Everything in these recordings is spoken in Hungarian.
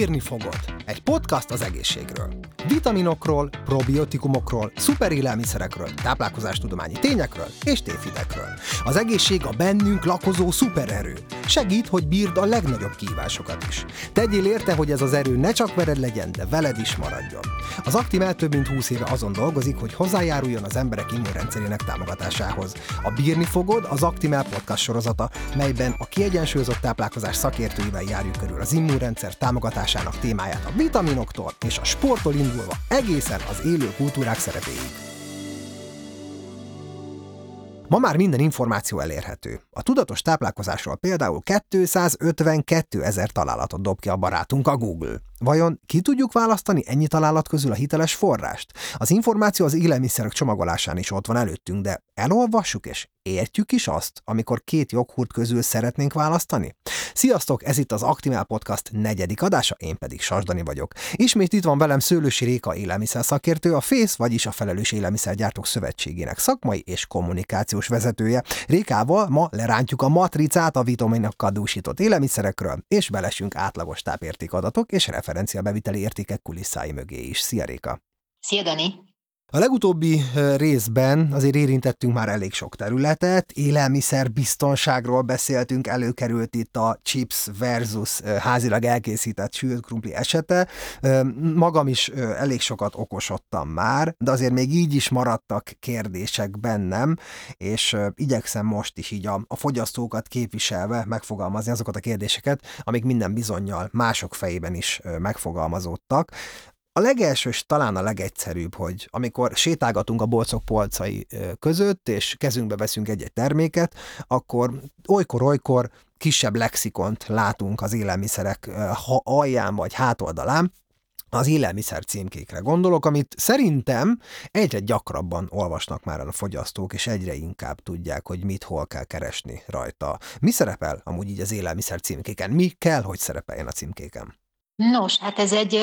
Bírni fogod. Egy podcast az egészségről. Vitaminokról, probiotikumokról, szuperélelmiszerekről, táplálkozástudományi tényekről és tévhitekről. Az egészség a bennünk lakozó szupererő. Segít, hogy bírd a legnagyobb kihívásokat is. Tegyél érte, hogy ez az erő ne csak vered legyen, de veled is maradjon. Az Actimel több mint 20 éve azon dolgozik, hogy hozzájáruljon az emberek immunrendszerének támogatásához. A Bírni fogod az Actimel podcast sorozata, melyben a kiegyensúlyozott táplálkozás szakértőivel járjuk körül az immunrendszer támogatásának témáját a vitaminoktól és a sporttól indulva egészen az élő kultúrák szerepéig. Ma már minden információ elérhető. A tudatos táplálkozásról például 252 ezer találatot dob ki a barátunk a Google. Vajon ki tudjuk választani ennyi találat közül a hiteles forrást? Az információ az élelmiszerek csomagolásán is ott van előttünk, de elolvassuk és értjük is azt, amikor két joghurt közül szeretnénk választani? Sziasztok, ez itt az Actimel Podcast negyedik adása, én pedig Sasdani vagyok. Ismét itt van velem Szőlősi Réka élelmiszer szakértő, a FÉSZ, vagyis a Felelős Élelmiszergyártók Szövetségének szakmai és kommunikációs vezetője. Rékával ma lerántjuk a matricát a vitaminokkal dúsított élelmiszerekről, és belesünk átlagos tápértékadatok és referenciabeviteli értékek kulisszái mögé is. Szia Réka! Szia Dani! A legutóbbi részben azért érintettünk már elég sok területet, élelmiszer biztonságról beszéltünk, előkerült itt a chips versus házilag elkészített sült krumpli esete. Magam is elég sokat okosodtam már, de azért még így is maradtak kérdések bennem, és igyekszem most is így a, a fogyasztókat képviselve megfogalmazni azokat a kérdéseket, amik minden bizonyal mások fejében is megfogalmazódtak. A legelső, és talán a legegyszerűbb, hogy amikor sétálgatunk a bolcok polcai között, és kezünkbe veszünk egy-egy terméket, akkor olykor-olykor kisebb lexikont látunk az élelmiszerek alján vagy hátoldalán, az élelmiszer címkékre gondolok, amit szerintem egyre gyakrabban olvasnak már a fogyasztók, és egyre inkább tudják, hogy mit hol kell keresni rajta. Mi szerepel amúgy így az élelmiszer címkéken? Mi kell, hogy szerepeljen a címkéken? Nos, hát ez egy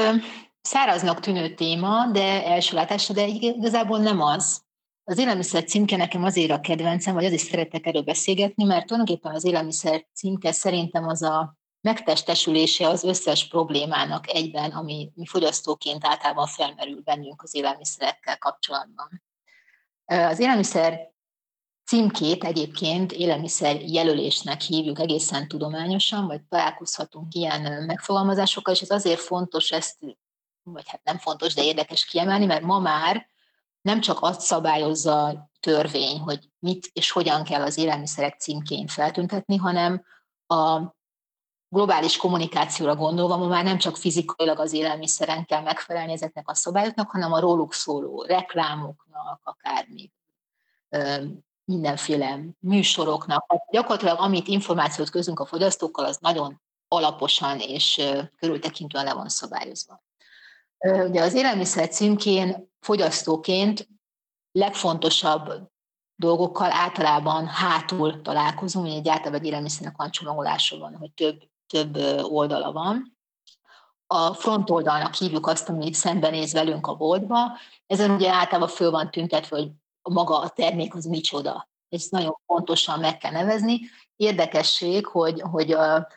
száraznak tűnő téma, de első látásra, de igazából nem az. Az élelmiszer címke nekem azért a kedvencem, vagy azért szeretek erről beszélgetni, mert tulajdonképpen az élelmiszer címke szerintem az a megtestesülése az összes problémának egyben, ami mi fogyasztóként általában felmerül bennünk az élelmiszerekkel kapcsolatban. Az élelmiszer címkét egyébként élelmiszer jelölésnek hívjuk egészen tudományosan, vagy találkozhatunk ilyen megfogalmazásokkal, és ez azért fontos ezt vagy hát nem fontos, de érdekes kiemelni, mert ma már nem csak azt szabályozza a törvény, hogy mit és hogyan kell az élelmiszerek címkén feltüntetni, hanem a globális kommunikációra gondolva ma már nem csak fizikailag az élelmiszeren kell megfelelni ezeknek a szabályoknak, hanem a róluk szóló reklámoknak, akármi mindenféle műsoroknak. Hát gyakorlatilag amit információt közünk a fogyasztókkal, az nagyon alaposan és körültekintően le van szabályozva. Ugye az élelmiszer címkén fogyasztóként legfontosabb dolgokkal általában hátul találkozunk, hogy egy általában egy élelmiszernek van csomagolása van, hogy több, több oldala van. A front oldalnak hívjuk azt, ami szembenéz velünk a boltba. Ezen ugye általában föl van tüntetve, hogy maga a termék az micsoda. Ezt nagyon pontosan meg kell nevezni. Érdekesség, hogy, hogy a,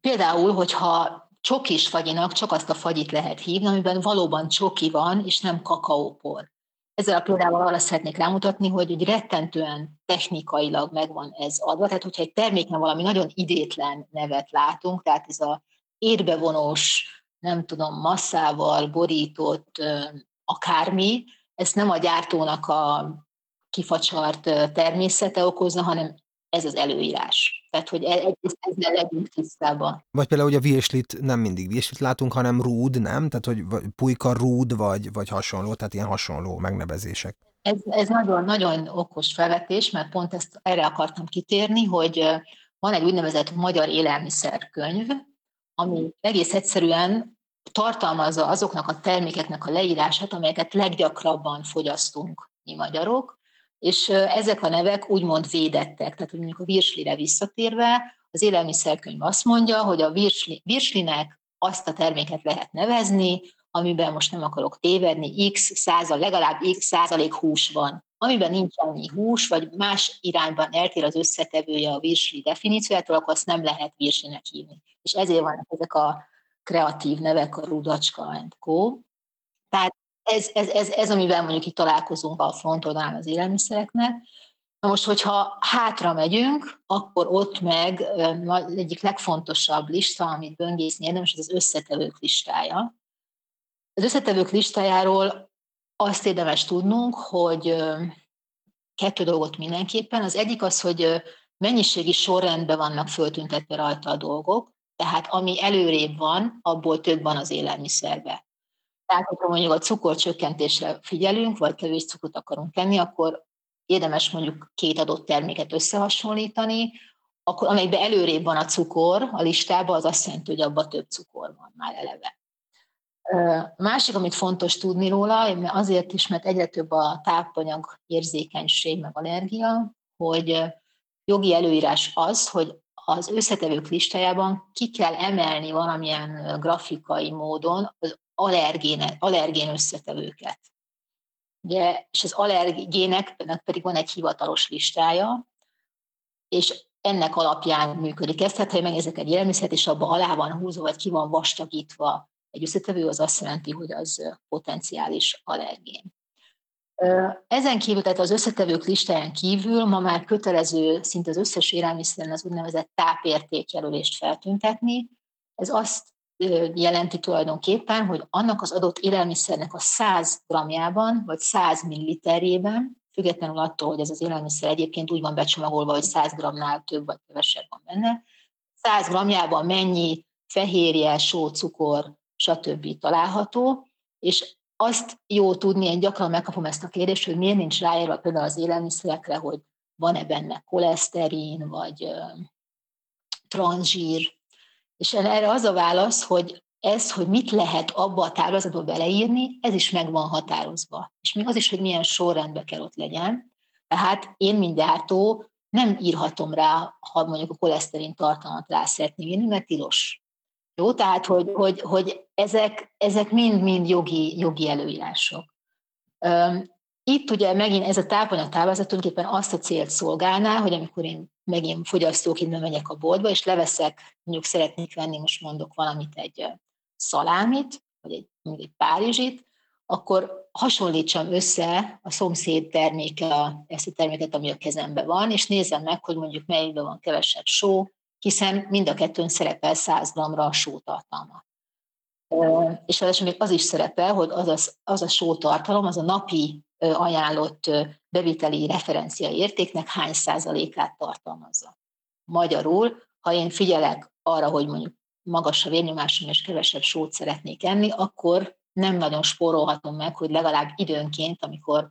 például, hogyha csokis fagyinak csak azt a fagyit lehet hívni, amiben valóban csoki van, és nem kakaópor. Ezzel a példával arra szeretnék rámutatni, hogy egy rettentően technikailag megvan ez adva, tehát hogyha egy terméken valami nagyon idétlen nevet látunk, tehát ez a érbevonós, nem tudom, masszával borított akármi, ezt nem a gyártónak a kifacsart természete okozza, hanem ez az előírás. Tehát, hogy e- egyrészt ezzel legyünk tisztában. Vagy például, hogy a vieslit nem mindig vieslit látunk, hanem rúd, nem? Tehát, hogy pulyka rúd, vagy, vagy hasonló, tehát ilyen hasonló megnevezések. Ez, ez nagyon, nagyon okos felvetés, mert pont ezt erre akartam kitérni, hogy van egy úgynevezett magyar élelmiszerkönyv, ami egész egyszerűen tartalmazza azoknak a termékeknek a leírását, amelyeket leggyakrabban fogyasztunk mi magyarok, és ezek a nevek úgymond védettek. Tehát, hogy mondjuk a virslire visszatérve, az élelmiszerkönyv azt mondja, hogy a virsli, virslinek azt a terméket lehet nevezni, amiben most nem akarok tévedni, x százal, legalább x százalék hús van. Amiben nincs annyi hús, vagy más irányban eltér az összetevője a virsli definíciójától, akkor azt nem lehet virslinek hívni. És ezért vannak ezek a kreatív nevek, a Rudacska Co. Tehát ez, ez, ez, ez, amivel mondjuk itt találkozunk a frontoldalán az élelmiszereknek. Na most, hogyha hátra megyünk, akkor ott meg egyik legfontosabb lista, amit böngészni érdemes, az az összetevők listája. Az összetevők listájáról azt érdemes tudnunk, hogy kettő dolgot mindenképpen. Az egyik az, hogy mennyiségi sorrendben vannak föltüntetve rajta a dolgok, tehát ami előrébb van, abból több van az élelmiszerbe. Hogyha mondjuk a cukorcsökkentésre figyelünk, vagy kevés cukrot akarunk tenni, akkor érdemes mondjuk két adott terméket összehasonlítani, akkor amelyben előrébb van a cukor a listában, az azt jelenti, hogy abban több cukor van már eleve. Másik, amit fontos tudni róla, azért is, mert egyre több a tápanyag érzékenység, meg allergia, hogy jogi előírás az, hogy az összetevők listájában ki kell emelni valamilyen grafikai módon az allergén, allergén összetevőket. Ugye, és az allergének pedig van egy hivatalos listája, és ennek alapján működik ez. Tehát, ha megnézek egy élelmiszert, és abban alá van húzva, vagy ki van vastagítva egy összetevő, az azt jelenti, hogy az potenciális allergén. Ezen kívül, tehát az összetevők listáján kívül ma már kötelező szinte az összes élelmiszeren az úgynevezett tápértékjelölést feltüntetni. Ez azt jelenti tulajdonképpen, hogy annak az adott élelmiszernek a 100 gramjában, vagy 100 milliliterjében, függetlenül attól, hogy ez az élelmiszer egyébként úgy van becsomagolva, hogy 100 gramnál több vagy kevesebb van benne, 100 gramjában mennyi fehérje, só, cukor, stb. található, és azt jó tudni, én gyakran megkapom ezt a kérdést, hogy miért nincs ráírva például az élelmiszerekre, hogy van-e benne koleszterin, vagy transzsír, és erre az a válasz, hogy ez, hogy mit lehet abba a táblázatba beleírni, ez is meg van határozva. És még az is, hogy milyen sorrendben kell ott legyen. Tehát én, mint gyártó, nem írhatom rá, ha mondjuk a koleszterin tartalmat rá szeretném írni, mert tilos. Jó, tehát, hogy, hogy, hogy ezek, ezek mind-mind jogi, jogi előírások. Itt ugye megint ez a tápanyag táblázat tulajdonképpen azt a célt szolgálná, hogy amikor én megint fogyasztóként megyek a boltba, és leveszek, mondjuk szeretnék venni, most mondok valamit, egy szalámit, vagy egy, mondjuk egy párizsit, akkor hasonlítsam össze a szomszéd terméke, ezt a terméket, ami a kezemben van, és nézem meg, hogy mondjuk melyikben van kevesebb só, hiszen mind a kettőn szerepel 100 g-ra a sótartalma. És ráadásul még az is szerepel, hogy az a, az a sótartalom, az a napi ajánlott beviteli referencia értéknek hány százalékát tartalmazza. Magyarul, ha én figyelek arra, hogy mondjuk magas a vérnyomásom és kevesebb sót szeretnék enni, akkor nem nagyon spórolhatom meg, hogy legalább időnként, amikor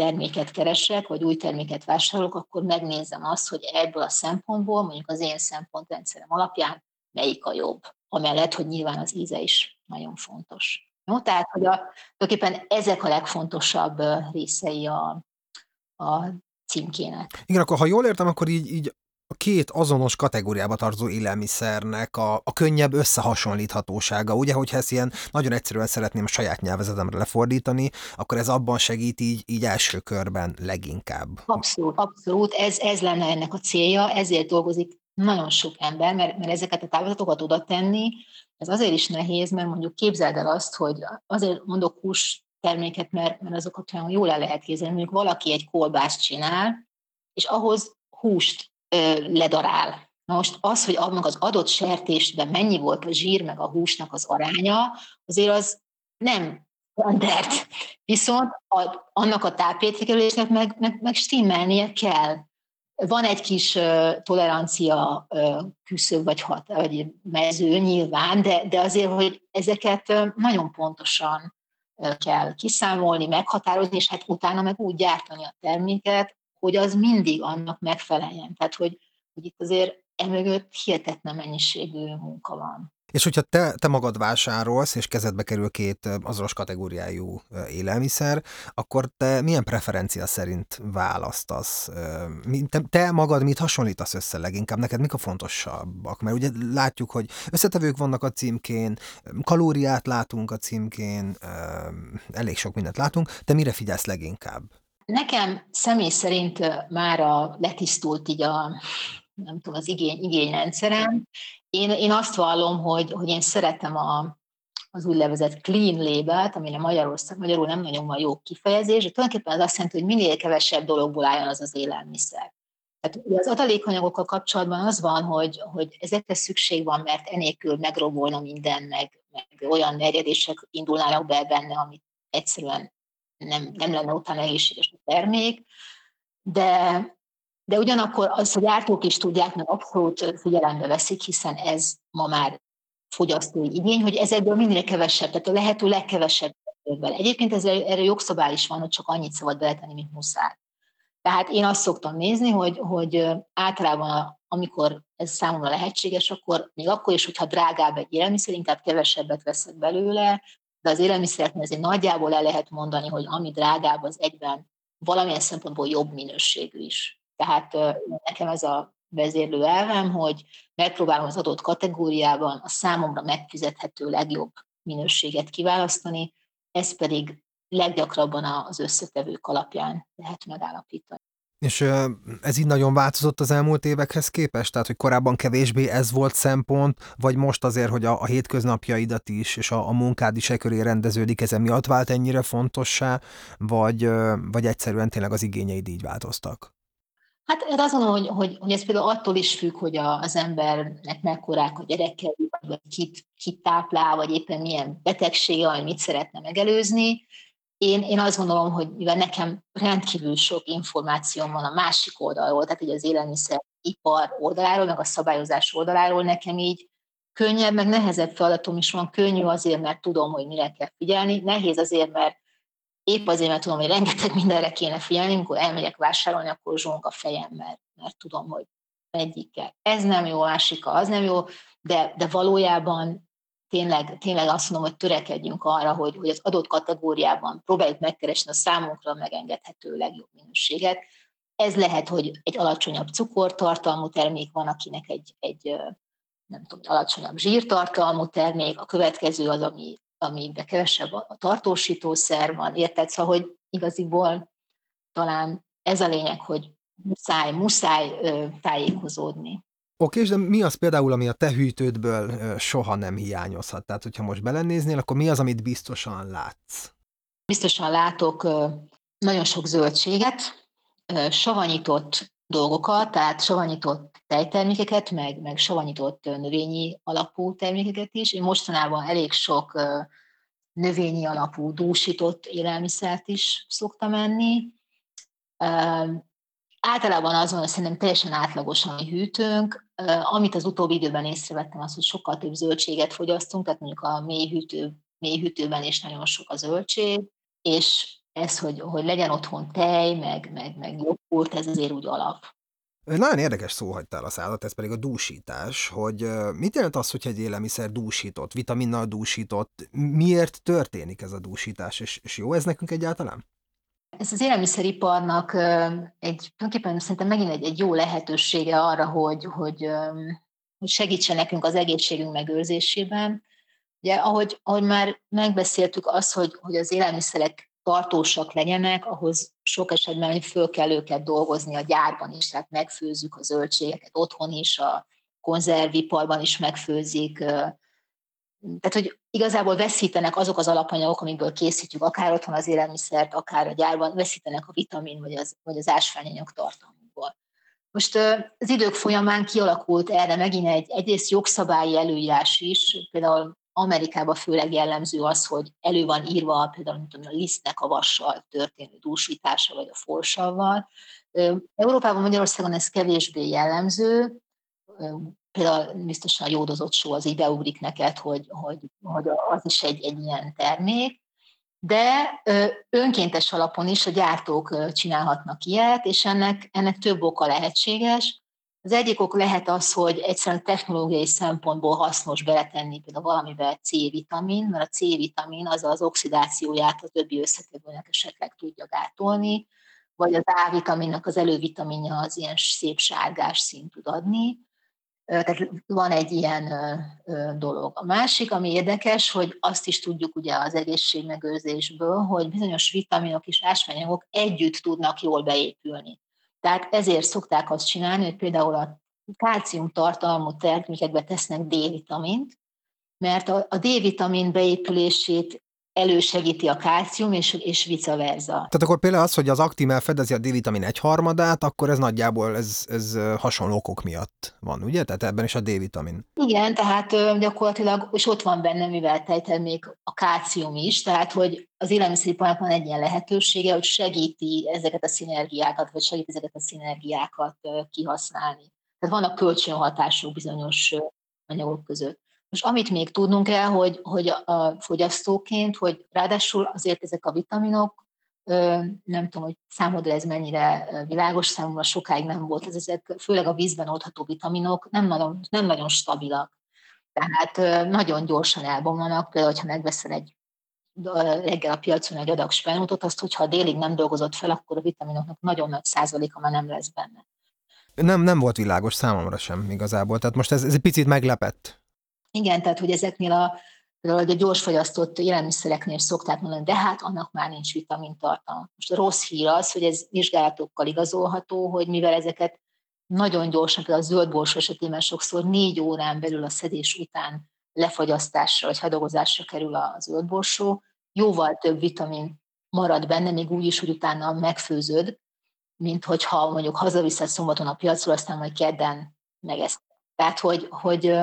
terméket keresek, vagy új terméket vásárolok, akkor megnézem azt, hogy ebből a szempontból, mondjuk az én szempontrendszerem alapján melyik a jobb. Amellett, hogy nyilván az íze is nagyon fontos. No, tehát, hogy a, tulajdonképpen ezek a legfontosabb részei a, a címkének. Igen, akkor ha jól értem, akkor így, így a két azonos kategóriába tartozó élelmiszernek a, a könnyebb összehasonlíthatósága. Ugye, hogyha ezt ilyen nagyon egyszerűen szeretném a saját nyelvezetemre lefordítani, akkor ez abban segít így, így első körben leginkább. Abszolút, abszolút. Ez, ez lenne ennek a célja, ezért dolgozik nagyon sok ember, mert, mert ezeket a táblázatokat oda tenni, ez azért is nehéz, mert mondjuk képzeld el azt, hogy azért mondok hús terméket, mert, mert azokat olyan jól el lehet képzelni, mondjuk valaki egy kolbászt csinál, és ahhoz húst ledarál. Most az, hogy annak az adott sertésben mennyi volt a zsír meg a húsnak az aránya, azért az nem standard. Viszont a, annak a tápértékelésnek meg, meg, meg stimmelnie kell. Van egy kis tolerancia küszöb vagy, hat, vagy mező nyilván, de, de azért, hogy ezeket nagyon pontosan kell kiszámolni, meghatározni, és hát utána meg úgy gyártani a terméket, hogy az mindig annak megfeleljen. Tehát, hogy, hogy itt azért emögött hihetetlen mennyiségű munka van. És hogyha te, te magad vásárolsz, és kezedbe kerül két azonos kategóriájú élelmiszer, akkor te milyen preferencia szerint választasz? Te, te magad mit hasonlítasz össze leginkább? Neked mik a fontosabbak? Mert ugye látjuk, hogy összetevők vannak a címkén, kalóriát látunk a címkén, elég sok mindent látunk. Te mire figyelsz leginkább? Nekem személy szerint már a letisztult így a nem tudom, az igény, igényrendszerem. Én, én azt vallom, hogy, hogy én szeretem a, az úgynevezett clean label-t, amire Magyarország, magyarul nem nagyon van jó kifejezés, de tulajdonképpen az azt jelenti, hogy minél kevesebb dologból álljon az az élelmiszer. Tehát az adalékanyagokkal kapcsolatban az van, hogy, hogy ezekre szükség van, mert enélkül megrobolna minden, meg, meg olyan merjedések indulnának be benne, amit egyszerűen nem, nem lenne utána egészséges a termék. De, de ugyanakkor az, hogy ártók is tudják, meg abszolút figyelembe veszik, hiszen ez ma már fogyasztói igény, hogy ezekből minél kevesebb, tehát a lehető legkevesebb bele. Egyébként ez, erre jogszabály is van, hogy csak annyit szabad beletenni, mint muszáj. Tehát én azt szoktam nézni, hogy, hogy általában amikor ez számomra lehetséges, akkor még akkor is, hogyha drágább egy élelmiszer, inkább kevesebbet veszek belőle, de az élelmiszereknél azért nagyjából el lehet mondani, hogy ami drágább, az egyben valamilyen szempontból jobb minőségű is. Tehát nekem ez a vezérlő elvem, hogy megpróbálom az adott kategóriában a számomra megfizethető legjobb minőséget kiválasztani, ez pedig leggyakrabban az összetevők alapján lehet megállapítani. És ez így nagyon változott az elmúlt évekhez képest? Tehát, hogy korábban kevésbé ez volt szempont, vagy most azért, hogy a, a hétköznapjaidat is, és a, a munkád is e köré rendeződik, ez miatt vált ennyire fontossá, vagy, vagy egyszerűen tényleg az igényeid így változtak? Hát én azt mondom, hogy, hogy, hogy ez például attól is függ, hogy a, az embernek mekkorák a gyerekei, vagy kit, kit táplál, vagy éppen milyen betegsége, vagy mit szeretne megelőzni én, én azt gondolom, hogy mivel nekem rendkívül sok információm van a másik oldalról, tehát így az élelmiszeripar oldaláról, meg a szabályozás oldaláról, nekem így könnyebb, meg nehezebb feladatom is van. Könnyű azért, mert tudom, hogy mire kell figyelni, nehéz azért, mert épp azért, mert tudom, hogy rengeteg mindenre kéne figyelni, amikor elmegyek vásárolni, akkor zsong a fejem, mert, mert tudom, hogy egyikkel ez nem jó, másika az nem jó, de, de valójában tényleg, tényleg azt mondom, hogy törekedjünk arra, hogy, hogy az adott kategóriában próbáljuk megkeresni a számunkra megengedhető legjobb minőséget. Ez lehet, hogy egy alacsonyabb cukortartalmú termék van, akinek egy, egy nem tudom, alacsonyabb zsírtartalmú termék, a következő az, ami, amiben kevesebb a tartósítószer van, érted? Szóval, hogy igaziból talán ez a lényeg, hogy muszáj, muszáj tájékozódni. Oké, de mi az például, ami a te hűtődből soha nem hiányozhat? Tehát, hogyha most belenéznél, akkor mi az, amit biztosan látsz? Biztosan látok nagyon sok zöldséget, savanyított dolgokat, tehát savanyított tejtermékeket, meg, meg savanyított növényi alapú termékeket is. Én mostanában elég sok növényi alapú dúsított élelmiszert is szoktam enni. Általában az van, hogy szerintem teljesen átlagos a mi hűtőnk. Amit az utóbbi időben észrevettem, az, hogy sokkal több zöldséget fogyasztunk, tehát mondjuk a mély, hűtő, mély hűtőben is nagyon sok a zöldség, és ez, hogy, hogy legyen otthon tej, meg, meg, meg joghurt, ez azért úgy alap. Nagyon érdekes szó hagytál a szádat, ez pedig a dúsítás, hogy mit jelent az, hogy egy élelmiszer dúsított, vitaminnal dúsított, miért történik ez a dúsítás, és, és jó ez nekünk egyáltalán? Ez az élelmiszeriparnak egy, tulajdonképpen szerintem megint egy, egy jó lehetősége arra, hogy, hogy, hogy segítsen nekünk az egészségünk megőrzésében. Ugye, ahogy, ahogy már megbeszéltük azt, hogy, hogy az élelmiszerek tartósak legyenek, ahhoz sok esetben föl kell őket dolgozni a gyárban is, tehát megfőzzük a zöldségeket otthon is, a konzerviparban is megfőzik, tehát, hogy igazából veszítenek azok az alapanyagok, amikből készítjük, akár otthon az élelmiszert, akár a gyárban, veszítenek a vitamin vagy az, vagy az ásványanyag tartalmukból. Most az idők folyamán kialakult erre megint egy egyrészt jogszabályi előírás is, például Amerikában főleg jellemző az, hogy elő van írva például mint tudom, a lisztnek a vassal történő dúsítása, vagy a forsavval. Európában, Magyarországon ez kevésbé jellemző, például biztosan a jódozott só az így beugrik neked, hogy, hogy, hogy az is egy, egy ilyen termék, de önkéntes alapon is a gyártók csinálhatnak ilyet, és ennek, ennek több oka lehetséges. Az egyik ok lehet az, hogy egyszerűen technológiai szempontból hasznos beletenni például valamibe C-vitamin, mert a C-vitamin az az oxidációját a többi összetevőnek esetleg tudja gátolni, vagy az A-vitaminnak az elővitaminja az ilyen szép sárgás színt tud adni tehát van egy ilyen dolog. A másik, ami érdekes, hogy azt is tudjuk ugye az egészségmegőrzésből, hogy bizonyos vitaminok és ásványanyagok együtt tudnak jól beépülni. Tehát ezért szokták azt csinálni, hogy például a kálcium tartalmú termékekbe tesznek D-vitamint, mert a, a D-vitamin beépülését elősegíti a kálcium, és, és vice versa. Tehát akkor például az, hogy az Actimel fedezi a D-vitamin egyharmadát, akkor ez nagyjából ez, ez hasonló okok miatt van, ugye? Tehát ebben is a D-vitamin. Igen, tehát gyakorlatilag, és ott van benne, mivel még a kálcium is, tehát hogy az élelmiszeriparnak van egy ilyen lehetősége, hogy segíti ezeket a szinergiákat, vagy segíti ezeket a szinergiákat kihasználni. Tehát vannak kölcsönhatások bizonyos anyagok között. Most amit még tudnunk kell, hogy, hogy a fogyasztóként, hogy ráadásul azért ezek a vitaminok, nem tudom, hogy számodra ez mennyire világos, számomra sokáig nem volt, ez ezek főleg a vízben oldható vitaminok nem nagyon, nem nagyon stabilak. Tehát nagyon gyorsan elbomlanak, például, hogyha megveszel egy reggel a piacon egy adag spenótot, azt, hogyha délig nem dolgozott fel, akkor a vitaminoknak nagyon nagy százaléka már nem lesz benne. Nem, nem volt világos számomra sem igazából, tehát most ez, ez egy picit meglepett. Igen, tehát hogy ezeknél a, a gyorsfogyasztott élelmiszereknél szokták mondani, de hát annak már nincs vitamintartalma. Most a rossz hír az, hogy ez vizsgálatokkal igazolható, hogy mivel ezeket nagyon gyorsan, például a zöldbors esetében sokszor négy órán belül a szedés után lefagyasztásra vagy hadagozásra kerül a zöldborsó, jóval több vitamin marad benne, még úgy is, hogy utána megfőzöd, mint hogyha mondjuk hazaviszed szombaton a piacról, aztán majd kedden megeszt. Tehát, hogy, hogy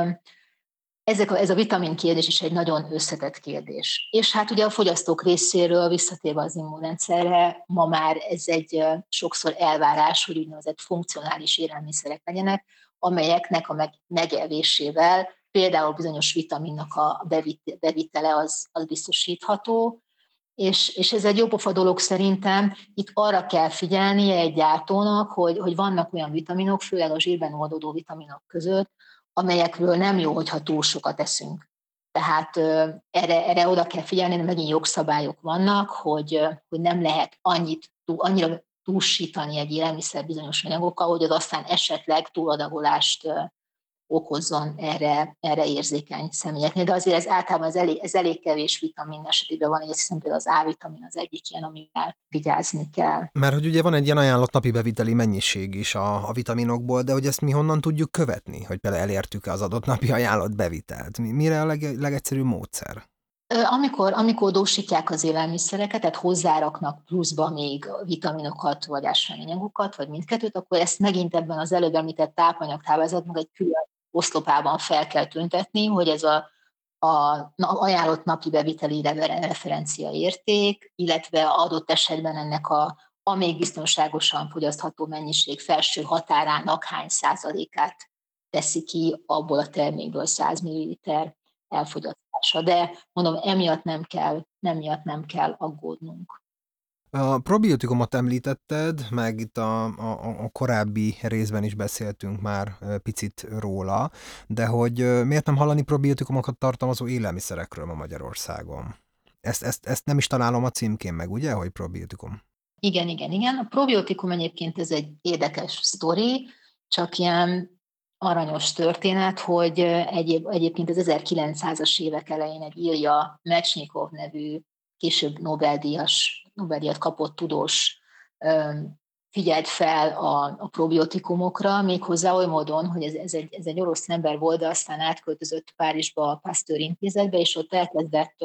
ezek a, ez a vitamin kérdés is egy nagyon összetett kérdés. És hát ugye a fogyasztók részéről visszatérve az immunrendszerre, ma már ez egy sokszor elvárás, hogy úgynevezett funkcionális élelmiszerek legyenek, amelyeknek a megelvésével például bizonyos vitaminnak a bevitele az, az biztosítható, és, és ez egy jópofa dolog szerintem. Itt arra kell figyelnie egy gyártónak, hogy, hogy vannak olyan vitaminok, főleg a zsírben oldódó vitaminok között, amelyekről nem jó, hogyha túl sokat eszünk. Tehát erre, erre oda kell figyelni, de megint jogszabályok vannak, hogy, hogy nem lehet annyit, annyira túlsítani egy élelmiszer bizonyos anyagokkal, hogy az aztán esetleg túladagolást okozzon erre, erre érzékeny személyeknél, de azért ez általában ez elég, ez elég kevés vitamin esetében van, és hiszem például az A-vitamin az egyik ilyen, amivel vigyázni kell. Mert hogy ugye van egy ilyen ajánlott napi beviteli mennyiség is a, a vitaminokból, de hogy ezt mi honnan tudjuk követni, hogy például elértük az adott napi ajánlott bevitelt? Mire a leg, legegyszerűbb módszer? Amikor, amikor dósítják az élelmiszereket, tehát hozzáraknak pluszba még vitaminokat, vagy ásványanyagokat, vagy mindkettőt, akkor ezt megint ebben az előbb említett tápanyagtáblázatban egy külön oszlopában fel kell tüntetni, hogy ez a, a ajánlott napi beviteli referencia érték, illetve adott esetben ennek a, a még biztonságosan fogyasztható mennyiség felső határának hány százalékát teszi ki abból a termékből 100 ml elfogyasztása. De mondom, emiatt nem kell, nem miatt nem kell aggódnunk. A probiotikumot említetted, meg itt a, a, a korábbi részben is beszéltünk már picit róla, de hogy miért nem hallani probiotikumokat tartalmazó élelmiszerekről ma Magyarországon? Ezt, ezt, ezt nem is találom a címkén meg, ugye, hogy probiotikum? Igen, igen, igen. A probiotikum egyébként ez egy érdekes sztori, csak ilyen aranyos történet, hogy egyéb, egyébként az 1900-as évek elején egy Ilja Mecsnyikov nevű később Nobel-díjas Nobel-díjat kapott tudós figyelt fel a, a probiotikumokra, méghozzá oly módon, hogy ez, ez, egy, ez egy orosz ember volt, de aztán átköltözött Párizsba a Pasteur intézetbe, és ott elkezdett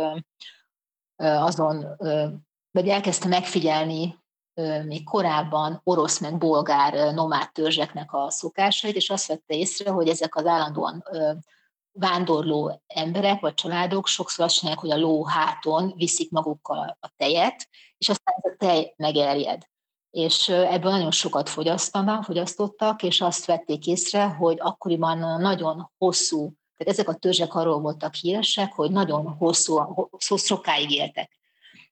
azon, vagy elkezdte megfigyelni még korábban orosz meg bolgár nomád törzseknek a szokásait, és azt vette észre, hogy ezek az állandóan vándorló emberek vagy családok sokszor azt csinálják, hogy a ló háton viszik magukkal a tejet, és aztán ez a tej megerjed. És ebből nagyon sokat fogyasztanak, fogyasztottak, és azt vették észre, hogy akkoriban nagyon hosszú, tehát ezek a törzsek arról voltak híresek, hogy nagyon hosszú, hosszú sokáig éltek.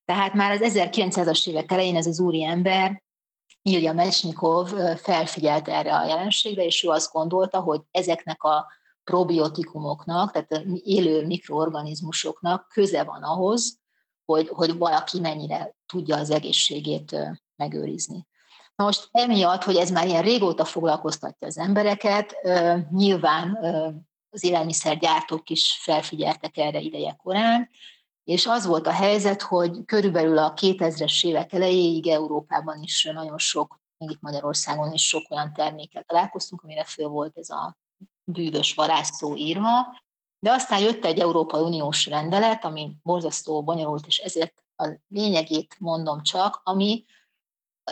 Tehát már az 1900-as évek elején ez az úri ember, Ilja Mesnyikov felfigyelt erre a jelenségre, és ő azt gondolta, hogy ezeknek a probiotikumoknak, tehát élő mikroorganizmusoknak köze van ahhoz, hogy, hogy valaki mennyire tudja az egészségét megőrizni. Na most emiatt, hogy ez már ilyen régóta foglalkoztatja az embereket, nyilván az élelmiszergyártók is felfigyeltek erre ideje korán, és az volt a helyzet, hogy körülbelül a 2000-es évek elejéig Európában is nagyon sok még itt Magyarországon is sok olyan termékkel találkoztunk, amire föl volt ez a bűvös varázsszó írva, de aztán jött egy Európai Uniós rendelet, ami borzasztó bonyolult, és ezért a lényegét mondom csak, ami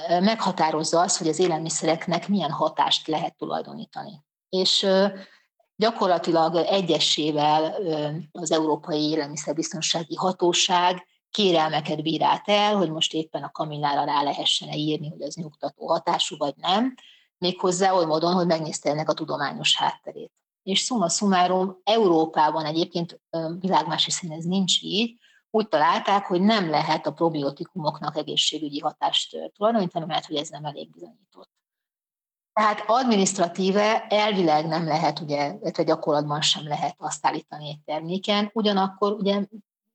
meghatározza azt, hogy az élelmiszereknek milyen hatást lehet tulajdonítani. És gyakorlatilag egyesével az Európai Élelmiszerbiztonsági Hatóság kérelmeket bírált el, hogy most éppen a kamillára rá lehessen írni, hogy ez nyugtató hatású vagy nem, méghozzá oly módon, hogy megnézte ennek a tudományos hátterét. És summa summarum Európában egyébként világmási szín ez nincs így, úgy találták, hogy nem lehet a probiotikumoknak egészségügyi hatást tulajdonítani, mert hogy ez nem elég bizonyított. Tehát administratíve elvileg nem lehet, ugye, illetve gyakorlatban sem lehet azt állítani egy terméken, ugyanakkor ugye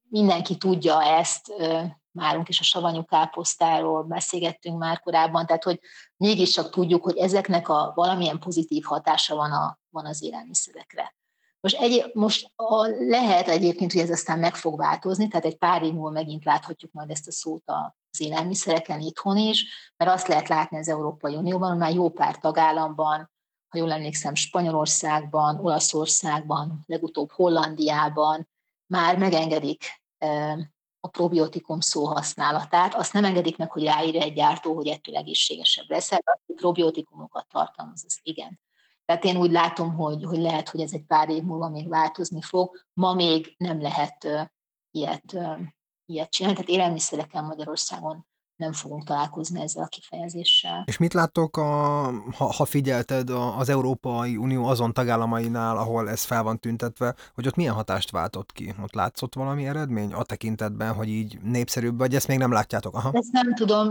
mindenki tudja ezt, márunk is a savanyú káposztáról beszélgettünk már korábban, tehát hogy mégiscsak tudjuk, hogy ezeknek a valamilyen pozitív hatása van, a, van az élelmiszerekre. Most, egy, most a, lehet egyébként, hogy ez aztán meg fog változni, tehát egy pár év múlva megint láthatjuk majd ezt a szót az élelmiszereken itthon is, mert azt lehet látni az Európai Unióban, hogy már jó pár tagállamban, ha jól emlékszem, Spanyolországban, Olaszországban, legutóbb Hollandiában már megengedik a probiotikum szó használatát. Azt nem engedik meg, hogy ráírja egy gyártó, hogy ettől egészségesebb lesz, de a probiotikumokat tartalmaz, az igen. Tehát én úgy látom, hogy, hogy lehet, hogy ez egy pár év múlva még változni fog. Ma még nem lehet uh, ilyet, uh, ilyet csinálni. Tehát élelmiszereken Magyarországon nem fogunk találkozni ezzel a kifejezéssel. És mit láttok, a, ha, ha figyelted az Európai Unió azon tagállamainál, ahol ez fel van tüntetve, hogy ott milyen hatást váltott ki? Ott látszott valami eredmény a tekintetben, hogy így népszerűbb, vagy ezt még nem látjátok? Aha. Ezt nem tudom,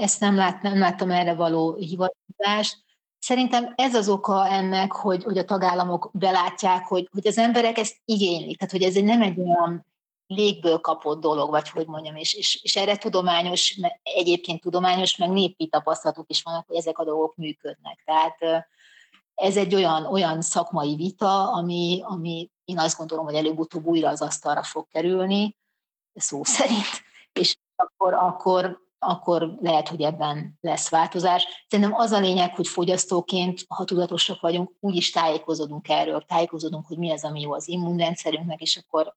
ezt nem, lát, nem láttam erre való hivatkozást. Szerintem ez az oka ennek, hogy, hogy a tagállamok belátják, hogy, hogy az emberek ezt igénylik. Tehát, hogy ez nem egy olyan légből kapott dolog, vagy hogy mondjam, és, és, és erre tudományos, egyébként tudományos, meg népi tapasztalatok is vannak, hogy ezek a dolgok működnek. Tehát ez egy olyan, olyan szakmai vita, ami, ami én azt gondolom, hogy előbb-utóbb újra az asztalra fog kerülni, szó szerint, és akkor, akkor, akkor lehet, hogy ebben lesz változás. Szerintem az a lényeg, hogy fogyasztóként, ha tudatosak vagyunk, úgy is tájékozódunk erről, tájékozódunk, hogy mi az, ami jó az immunrendszerünknek, és akkor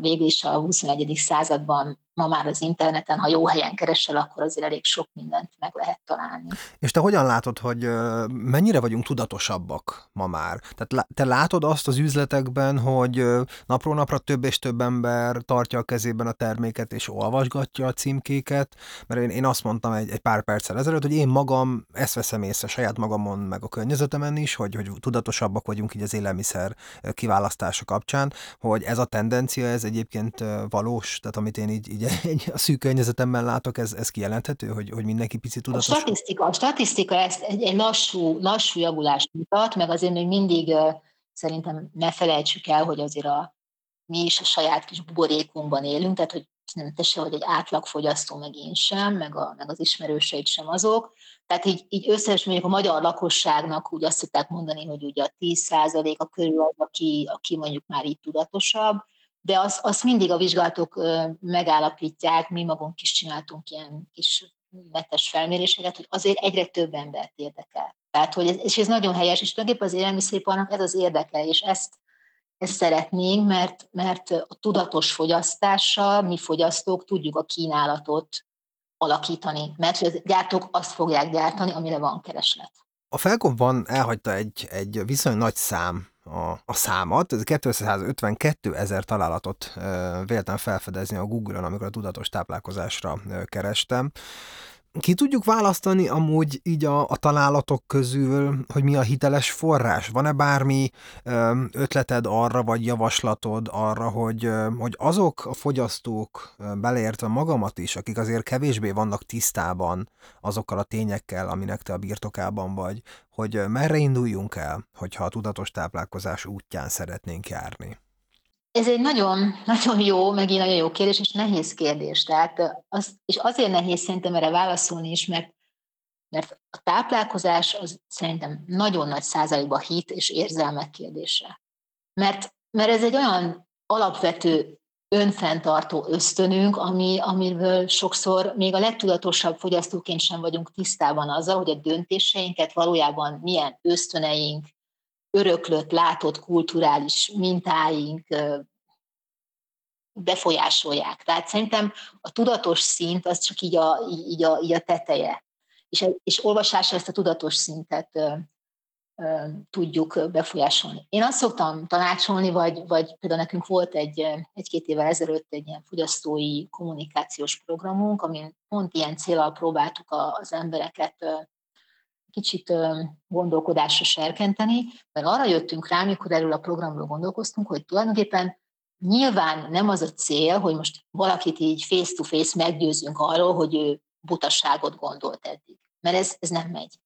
végül is a 21. században ma már az interneten, ha jó helyen keresel, akkor azért elég sok mindent meg lehet találni. És te hogyan látod, hogy mennyire vagyunk tudatosabbak ma már? Tehát te látod azt az üzletekben, hogy napról napra több és több ember tartja a kezében a terméket és olvasgatja a címkéket? Mert én, én azt mondtam egy, egy pár perccel ezelőtt, hogy én magam ezt veszem észre saját magamon, meg a környezetemen is, hogy, hogy tudatosabbak vagyunk így az élelmiszer kiválasztása kapcsán, hogy ez a tendencia, ez egyébként valós, tehát amit én így, így egy, a szűk környezetemben látok, ez, ez kijelenthető, hogy, hogy mindenki picit tudatos? A statisztika, a statisztika ezt egy, egy lassú, lassú javulást mutat, meg azért még mindig szerintem ne felejtsük el, hogy azért a, mi is a saját kis buborékunkban élünk, tehát hogy nem tesse, hogy egy átlagfogyasztó meg én sem, meg, a, meg az ismerőseid sem azok. Tehát így, így összes mondjuk a magyar lakosságnak úgy azt szokták mondani, hogy ugye a 10 a körül az, aki, aki mondjuk már így tudatosabb, de azt, azt mindig a vizsgálatok megállapítják, mi magunk is csináltunk ilyen kis netes felméréseket, hogy azért egyre több embert érdekel. Tehát, hogy ez, és ez nagyon helyes, és tulajdonképpen az élelmiszeriparnak ez az érdeke, és ezt, ezt szeretnénk, mert, mert a tudatos fogyasztással mi fogyasztók tudjuk a kínálatot alakítani, mert a gyártók azt fogják gyártani, amire van kereslet. A Felkonban elhagyta egy, egy viszonylag nagy szám a, a számat, ez 252 ezer találatot véltem felfedezni a Google-on, amikor a tudatos táplálkozásra kerestem. Ki tudjuk választani amúgy így a, a találatok közül, hogy mi a hiteles forrás? Van-e bármi ötleted arra, vagy javaslatod arra, hogy, hogy azok a fogyasztók, beleértve magamat is, akik azért kevésbé vannak tisztában azokkal a tényekkel, aminek te a birtokában vagy, hogy merre induljunk el, hogyha a tudatos táplálkozás útján szeretnénk járni? Ez egy nagyon, nagyon jó, megint nagyon jó kérdés, és nehéz kérdés. Tehát az, és azért nehéz szerintem erre válaszolni is, mert, mert a táplálkozás az szerintem nagyon nagy százalékban hit és érzelmek kérdése. Mert, mert ez egy olyan alapvető önfenntartó ösztönünk, ami, amiről sokszor még a legtudatosabb fogyasztóként sem vagyunk tisztában azzal, hogy a döntéseinket valójában milyen ösztöneink, öröklött, látott kulturális mintáink befolyásolják. Tehát szerintem a tudatos szint az csak így a, így a, így a teteje. És, és olvasással ezt a tudatos szintet tudjuk befolyásolni. Én azt szoktam tanácsolni, vagy, vagy például nekünk volt egy, egy-két évvel ezelőtt egy ilyen fogyasztói kommunikációs programunk, amin pont ilyen célral próbáltuk az embereket kicsit gondolkodásra serkenteni, mert arra jöttünk rá, mikor erről a programról gondolkoztunk, hogy tulajdonképpen nyilván nem az a cél, hogy most valakit így face-to-face meggyőzünk arról, hogy ő butaságot gondolt eddig. Mert ez, ez nem megy.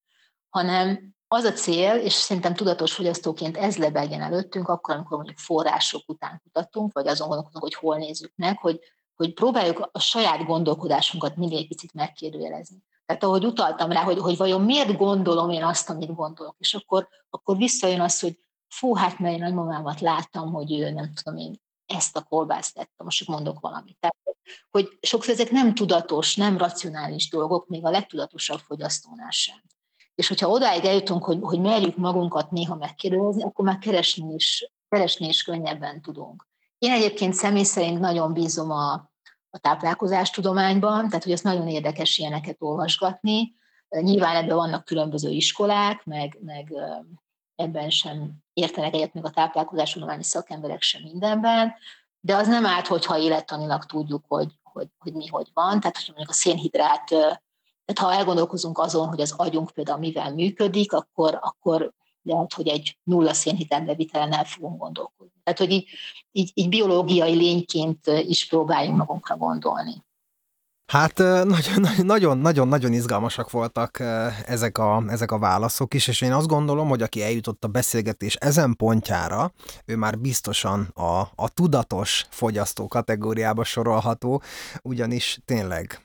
Hanem az a cél, és szerintem tudatos fogyasztóként ez lebegjen előttünk, akkor, amikor mondjuk források után kutatunk, vagy azon gondolkodunk, hogy hol nézzük meg, hogy, hogy próbáljuk a saját gondolkodásunkat mindig egy picit megkérdőjelezni. Tehát ahogy utaltam rá, hogy, hogy vajon miért gondolom én azt, amit gondolok, és akkor, akkor visszajön az, hogy fú, hát mert én nagymamámat láttam, hogy ő nem tudom én ezt a kolbászt tettem, most csak mondok valamit. Tehát, hogy sokszor ezek nem tudatos, nem racionális dolgok, még a legtudatosabb fogyasztónál sem. És hogyha odáig eljutunk, hogy, hogy merjük magunkat néha megkérdezni, akkor már keresni is, keresni is könnyebben tudunk. Én egyébként személy szerint nagyon bízom a, a táplálkozástudományban, tehát hogy ez nagyon érdekes ilyeneket olvasgatni. Nyilván ebben vannak különböző iskolák, meg, meg ebben sem értenek egyet még a táplálkozástudományi szakemberek sem mindenben, de az nem árt, hogyha élettanilag tudjuk, hogy, hogy, hogy mi hogy van. Tehát, hogy mondjuk a szénhidrát tehát ha elgondolkozunk azon, hogy az agyunk például mivel működik, akkor, akkor lehet, hogy egy nulla szénhitelbevitelen el fogunk gondolkodni. Tehát, hogy így, így, így biológiai lényként is próbáljunk magunkra gondolni. Hát nagyon-nagyon-nagyon izgalmasak voltak ezek a, ezek a válaszok is, és én azt gondolom, hogy aki eljutott a beszélgetés ezen pontjára, ő már biztosan a, a tudatos fogyasztó kategóriába sorolható, ugyanis tényleg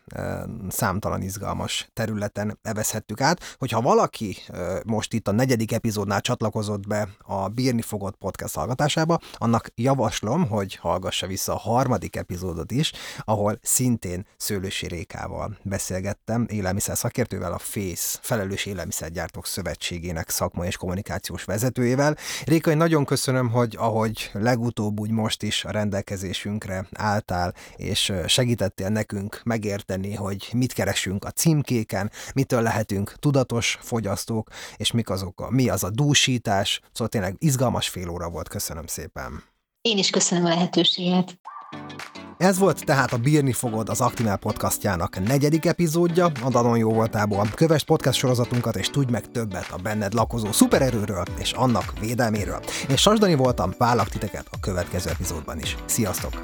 számtalan izgalmas területen evezhettük át. Hogyha valaki most itt a negyedik epizódnál csatlakozott be a Bírni fogott podcast hallgatásába, annak javaslom, hogy hallgassa vissza a harmadik epizódot is, ahol szintén szőlő Ősi Rékával beszélgettem, élelmiszer szakértővel, a FÉSZ, Felelős Élelmiszergyártók Szövetségének szakmai és kommunikációs vezetőjével. Réka, én nagyon köszönöm, hogy ahogy legutóbb úgy most is a rendelkezésünkre álltál, és segítettél nekünk megérteni, hogy mit keresünk a címkéken, mitől lehetünk tudatos fogyasztók, és mik azok a, mi az a dúsítás. Szóval tényleg izgalmas fél óra volt, köszönöm szépen. Én is köszönöm a lehetőséget. Ez volt tehát a Bírni fogod az Actimel podcastjának negyedik epizódja, a Danon jó voltából. Kövess podcast sorozatunkat és tudj meg többet a benned lakozó szupererőről és annak védelméről. Én Sasdani voltam, vállak titeket a következő epizódban is. Sziasztok!